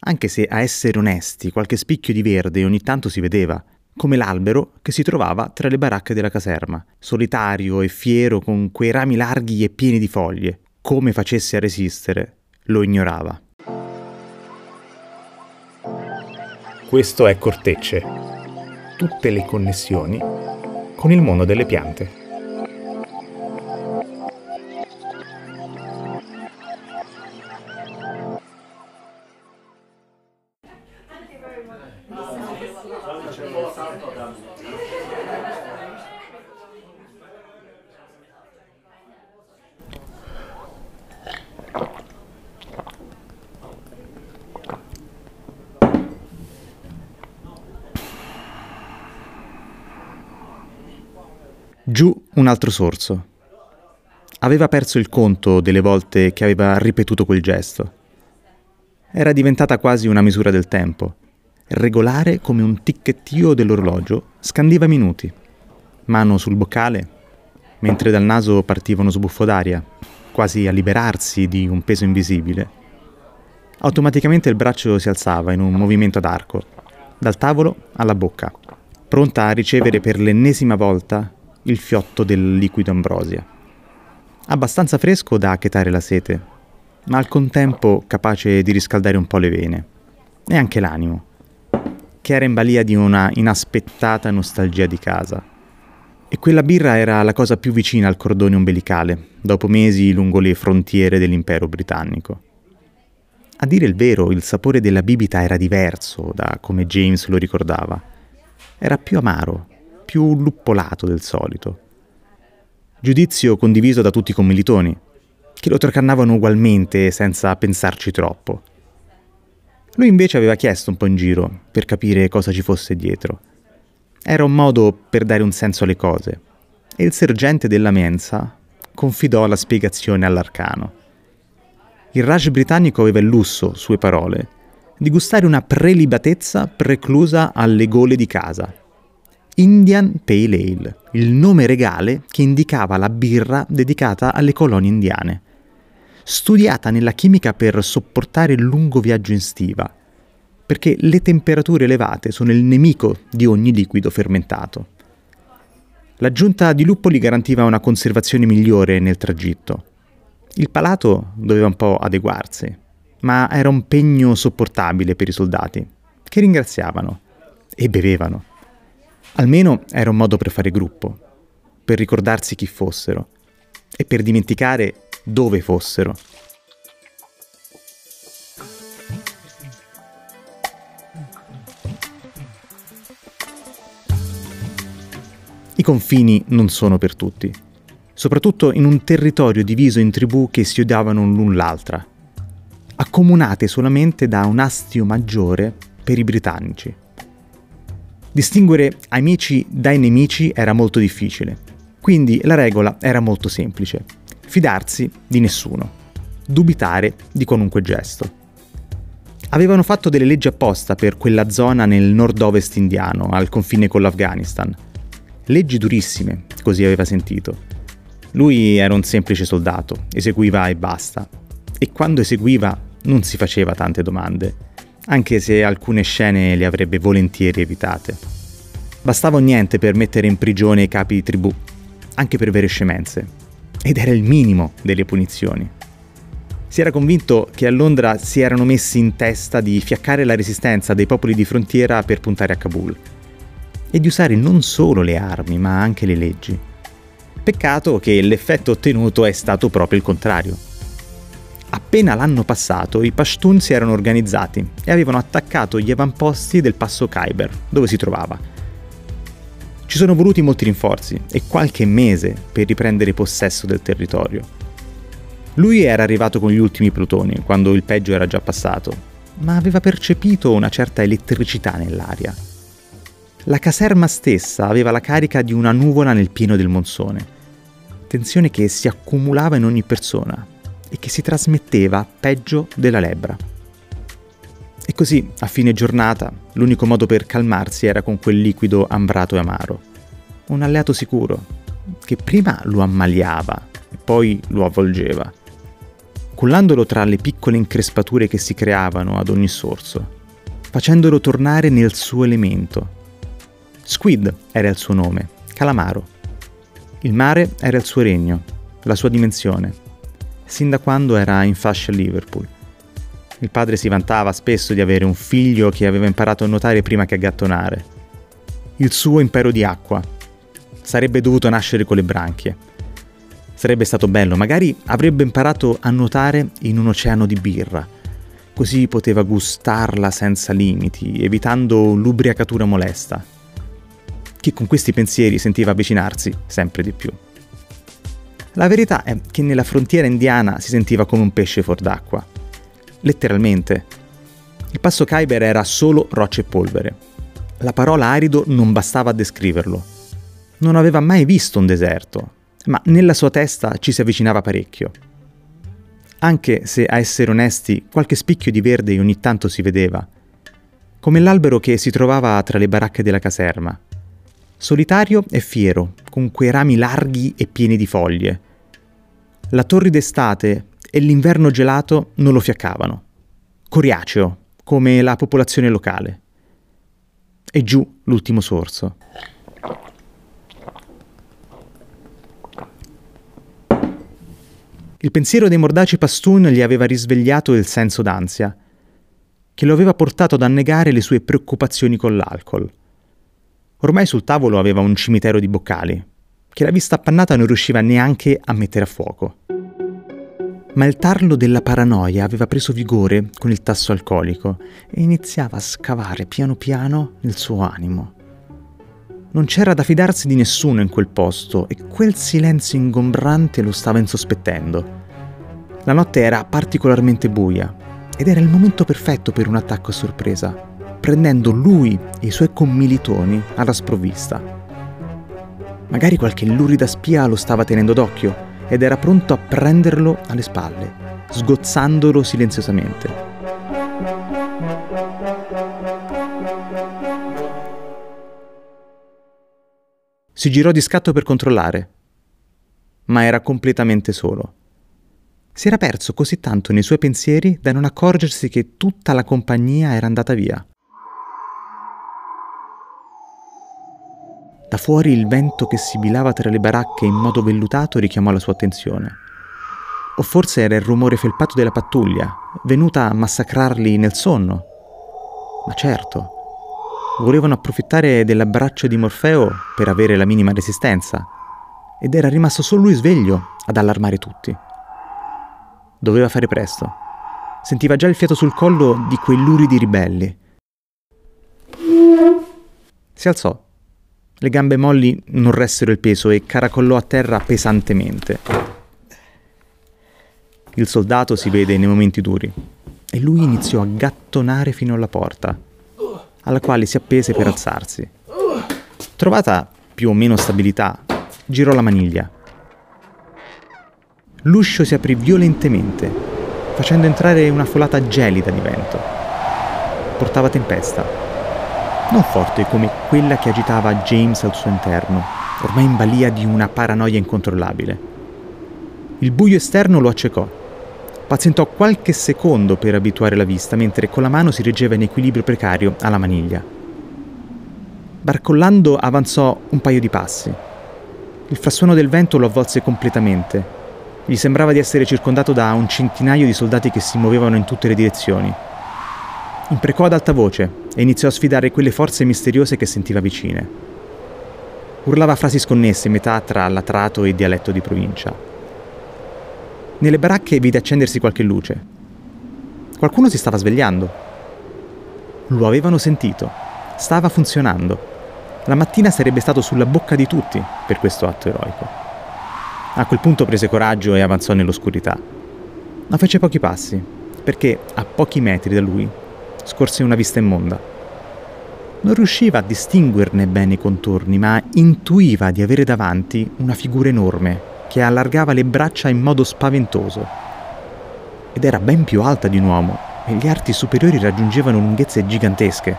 anche se a essere onesti qualche spicchio di verde ogni tanto si vedeva, come l'albero che si trovava tra le baracche della caserma, solitario e fiero con quei rami larghi e pieni di foglie. Come facesse a resistere, lo ignorava. Questo è Cortecce. Tutte le connessioni con il mondo delle piante. Giù un altro sorso. Aveva perso il conto delle volte che aveva ripetuto quel gesto. Era diventata quasi una misura del tempo. Regolare come un ticchettio dell'orologio, scandiva minuti. Mano sul boccale, mentre dal naso partiva uno sbuffo d'aria, quasi a liberarsi di un peso invisibile. Automaticamente il braccio si alzava in un movimento ad arco, dal tavolo alla bocca, pronta a ricevere per l'ennesima volta il fiotto del liquido ambrosia. Abbastanza fresco da achetare la sete, ma al contempo capace di riscaldare un po' le vene e anche l'animo, che era in balia di una inaspettata nostalgia di casa. E quella birra era la cosa più vicina al cordone ombelicale, dopo mesi lungo le frontiere dell'impero britannico. A dire il vero, il sapore della bibita era diverso da come James lo ricordava. Era più amaro, più luppolato del solito. Giudizio condiviso da tutti i commilitoni, che lo tracannavano ugualmente senza pensarci troppo. Lui invece aveva chiesto un po' in giro per capire cosa ci fosse dietro. Era un modo per dare un senso alle cose, e il sergente della mensa confidò la spiegazione all'arcano. Il Raj britannico aveva il lusso, sue parole, di gustare una prelibatezza preclusa alle gole di casa Indian Pale Ale, il nome regale che indicava la birra dedicata alle colonie indiane. Studiata nella chimica per sopportare il lungo viaggio in stiva, perché le temperature elevate sono il nemico di ogni liquido fermentato. L'aggiunta di luppoli garantiva una conservazione migliore nel tragitto. Il palato doveva un po' adeguarsi, ma era un pegno sopportabile per i soldati, che ringraziavano e bevevano. Almeno era un modo per fare gruppo, per ricordarsi chi fossero e per dimenticare dove fossero. I confini non sono per tutti, soprattutto in un territorio diviso in tribù che si odiavano l'un l'altra, accomunate solamente da un astio maggiore per i britannici. Distinguere amici dai nemici era molto difficile, quindi la regola era molto semplice. Fidarsi di nessuno, dubitare di qualunque gesto. Avevano fatto delle leggi apposta per quella zona nel nord-ovest indiano, al confine con l'Afghanistan. Leggi durissime, così aveva sentito. Lui era un semplice soldato, eseguiva e basta. E quando eseguiva non si faceva tante domande anche se alcune scene le avrebbe volentieri evitate. Bastava niente per mettere in prigione i capi di tribù, anche per vere scemenze, ed era il minimo delle punizioni. Si era convinto che a Londra si erano messi in testa di fiaccare la resistenza dei popoli di frontiera per puntare a Kabul e di usare non solo le armi ma anche le leggi. Peccato che l'effetto ottenuto è stato proprio il contrario Appena l'anno passato i Pashtun si erano organizzati e avevano attaccato gli avamposti del passo Khyber, dove si trovava. Ci sono voluti molti rinforzi e qualche mese per riprendere possesso del territorio. Lui era arrivato con gli ultimi plutoni, quando il peggio era già passato, ma aveva percepito una certa elettricità nell'aria. La caserma stessa aveva la carica di una nuvola nel pieno del monsone, tensione che si accumulava in ogni persona, e che si trasmetteva peggio della lebbra. E così, a fine giornata, l'unico modo per calmarsi era con quel liquido ambrato e amaro. Un alleato sicuro, che prima lo ammaliava e poi lo avvolgeva. incullandolo tra le piccole increspature che si creavano ad ogni sorso, facendolo tornare nel suo elemento. Squid era il suo nome, calamaro. Il mare era il suo regno, la sua dimensione, sin da quando era in fascia a Liverpool. Il padre si vantava spesso di avere un figlio che aveva imparato a nuotare prima che a gattonare. Il suo impero di acqua. Sarebbe dovuto nascere con le branchie. Sarebbe stato bello, magari avrebbe imparato a nuotare in un oceano di birra. Così poteva gustarla senza limiti, evitando l'ubriacatura molesta. Chi con questi pensieri sentiva avvicinarsi sempre di più. La verità è che nella frontiera indiana si sentiva come un pesce fuor d'acqua letteralmente. Il passo Khyber era solo rocce e polvere. La parola arido non bastava a descriverlo. Non aveva mai visto un deserto, ma nella sua testa ci si avvicinava parecchio. Anche se, a essere onesti, qualche spicchio di verde ogni tanto si vedeva, come l'albero che si trovava tra le baracche della caserma. Solitario e fiero, con quei rami larghi e pieni di foglie. La torrida estate e l'inverno gelato non lo fiaccavano. Coriaceo, come la popolazione locale. E giù l'ultimo sorso. Il pensiero dei mordaci Pastun gli aveva risvegliato il senso d'ansia, che lo aveva portato ad annegare le sue preoccupazioni con l'alcol. Ormai sul tavolo aveva un cimitero di boccali, che la vista appannata non riusciva neanche a mettere a fuoco ma il tarlo della paranoia aveva preso vigore con il tasso alcolico e iniziava a scavare piano piano nel suo animo. Non c'era da fidarsi di nessuno in quel posto e quel silenzio ingombrante lo stava insospettendo. La notte era particolarmente buia ed era il momento perfetto per un attacco a sorpresa, prendendo lui e i suoi commilitoni alla sprovvista. Magari qualche lurida spia lo stava tenendo d'occhio ed era pronto a prenderlo alle spalle, sgozzandolo silenziosamente. Si girò di scatto per controllare, ma era completamente solo. Si era perso così tanto nei suoi pensieri da non accorgersi che tutta la compagnia era andata via. Da fuori il vento che sibilava tra le baracche in modo vellutato richiamò la sua attenzione. O forse era il rumore felpato della pattuglia, venuta a massacrarli nel sonno. Ma certo, volevano approfittare dell'abbraccio di Morfeo per avere la minima resistenza, ed era rimasto solo lui sveglio ad allarmare tutti. Doveva fare presto. Sentiva già il fiato sul collo di quei luridi ribelli. Si alzò le gambe molli non ressero il peso e caracollò a terra pesantemente. Il soldato si vede nei momenti duri e lui iniziò a gattonare fino alla porta, alla quale si appese per alzarsi. Trovata più o meno stabilità, girò la maniglia. L'uscio si aprì violentemente, facendo entrare una folata gelida di vento. Portava tempesta non forte come quella che agitava James al suo interno, ormai in balia di una paranoia incontrollabile. Il buio esterno lo accecò. Pazientò qualche secondo per abituare la vista, mentre con la mano si reggeva in equilibrio precario alla maniglia. Barcollando avanzò un paio di passi. Il frastuono del vento lo avvolse completamente. Gli sembrava di essere circondato da un centinaio di soldati che si muovevano in tutte le direzioni. Imprecò ad alta voce e iniziò a sfidare quelle forze misteriose che sentiva vicine. Urlava frasi sconnesse, metà tra latrato e dialetto di provincia. Nelle baracche vide accendersi qualche luce. Qualcuno si stava svegliando. Lo avevano sentito. Stava funzionando. La mattina sarebbe stato sulla bocca di tutti per questo atto eroico. A quel punto prese coraggio e avanzò nell'oscurità. Ma fece pochi passi, perché a pochi metri da lui scorse una vista immonda. Non riusciva a distinguerne bene i contorni, ma intuiva di avere davanti una figura enorme che allargava le braccia in modo spaventoso. Ed era ben più alta di un uomo e gli arti superiori raggiungevano lunghezze gigantesche,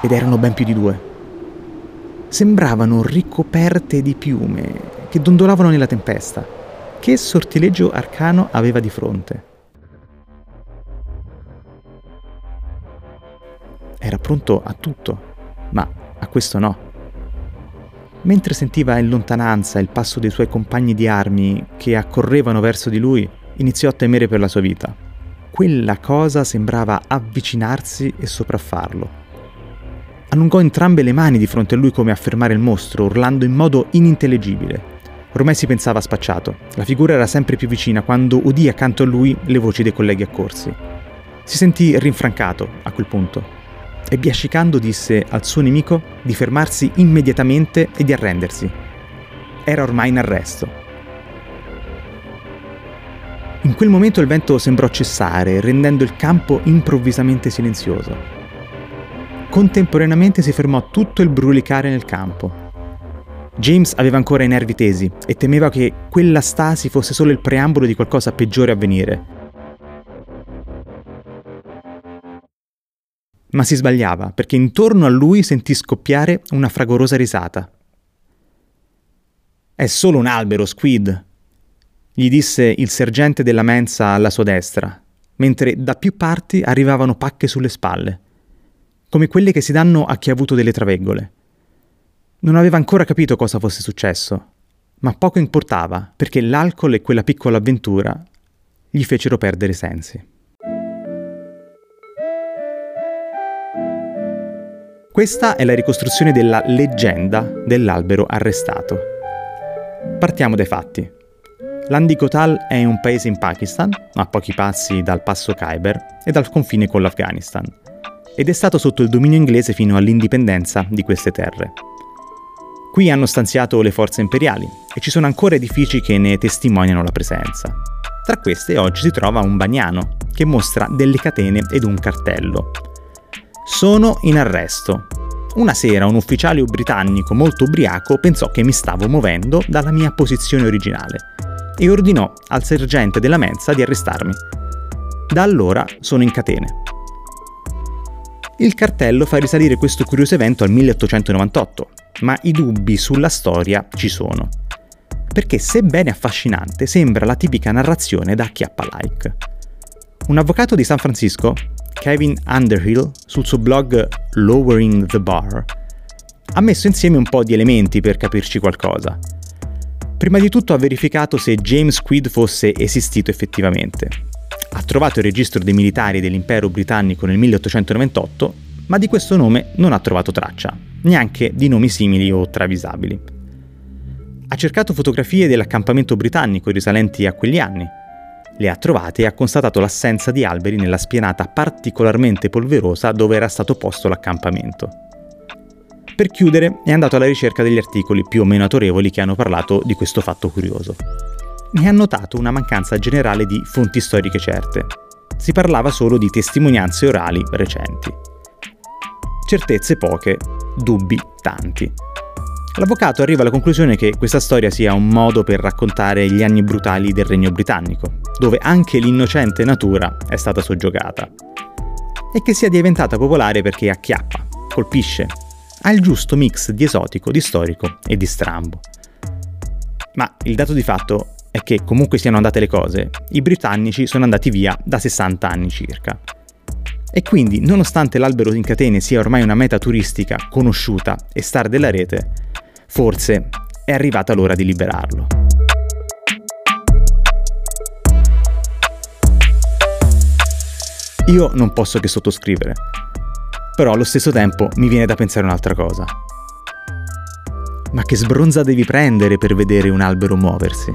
ed erano ben più di due. Sembravano ricoperte di piume che dondolavano nella tempesta. Che sortileggio arcano aveva di fronte? Pronto a tutto, ma a questo no. Mentre sentiva in lontananza il passo dei suoi compagni di armi che accorrevano verso di lui, iniziò a temere per la sua vita. Quella cosa sembrava avvicinarsi e sopraffarlo. Allungò entrambe le mani di fronte a lui come a fermare il mostro, urlando in modo inintellegibile. Ormai si pensava spacciato. La figura era sempre più vicina quando udì accanto a lui le voci dei colleghi accorsi. Si sentì rinfrancato a quel punto e biascicando disse al suo nemico di fermarsi immediatamente e di arrendersi. Era ormai in arresto. In quel momento il vento sembrò cessare, rendendo il campo improvvisamente silenzioso. Contemporaneamente si fermò tutto il brulicare nel campo. James aveva ancora i nervi tesi e temeva che quella stasi fosse solo il preambolo di qualcosa peggiore a venire ma si sbagliava perché intorno a lui sentì scoppiare una fragorosa risata. È solo un albero, Squid, gli disse il sergente della mensa alla sua destra, mentre da più parti arrivavano pacche sulle spalle, come quelle che si danno a chi ha avuto delle traveggole. Non aveva ancora capito cosa fosse successo, ma poco importava perché l'alcol e quella piccola avventura gli fecero perdere sensi. Questa è la ricostruzione della leggenda dell'albero arrestato. Partiamo dai fatti. L'Andikotal è un paese in Pakistan, a pochi passi dal passo Khyber e dal confine con l'Afghanistan, ed è stato sotto il dominio inglese fino all'indipendenza di queste terre. Qui hanno stanziato le forze imperiali e ci sono ancora edifici che ne testimoniano la presenza. Tra queste oggi si trova un bagnano che mostra delle catene ed un cartello, sono in arresto. Una sera un ufficiale britannico molto ubriaco pensò che mi stavo muovendo dalla mia posizione originale e ordinò al sergente della mensa di arrestarmi. Da allora sono in catene. Il cartello fa risalire questo curioso evento al 1898, ma i dubbi sulla storia ci sono. Perché sebbene affascinante sembra la tipica narrazione da chiappa-like. Un avvocato di San Francisco, Kevin Underhill, sul suo blog Lowering the Bar, ha messo insieme un po' di elementi per capirci qualcosa. Prima di tutto ha verificato se James Quid fosse esistito effettivamente. Ha trovato il registro dei militari dell'impero britannico nel 1898, ma di questo nome non ha trovato traccia, neanche di nomi simili o travisabili. Ha cercato fotografie dell'accampamento britannico risalenti a quegli anni, le ha trovate e ha constatato l'assenza di alberi nella spianata particolarmente polverosa dove era stato posto l'accampamento. Per chiudere è andato alla ricerca degli articoli più o meno autorevoli che hanno parlato di questo fatto curioso. Ne ha notato una mancanza generale di fonti storiche certe. Si parlava solo di testimonianze orali recenti. Certezze poche, dubbi tanti. L'avvocato arriva alla conclusione che questa storia sia un modo per raccontare gli anni brutali del regno britannico, dove anche l'innocente natura è stata soggiogata, e che sia diventata popolare perché acchiappa, colpisce, ha il giusto mix di esotico, di storico e di strambo. Ma il dato di fatto è che comunque siano andate le cose, i britannici sono andati via da 60 anni circa. E quindi, nonostante l'albero in catene sia ormai una meta turistica conosciuta e star della rete, Forse è arrivata l'ora di liberarlo. Io non posso che sottoscrivere, però allo stesso tempo mi viene da pensare un'altra cosa. Ma che sbronza devi prendere per vedere un albero muoversi?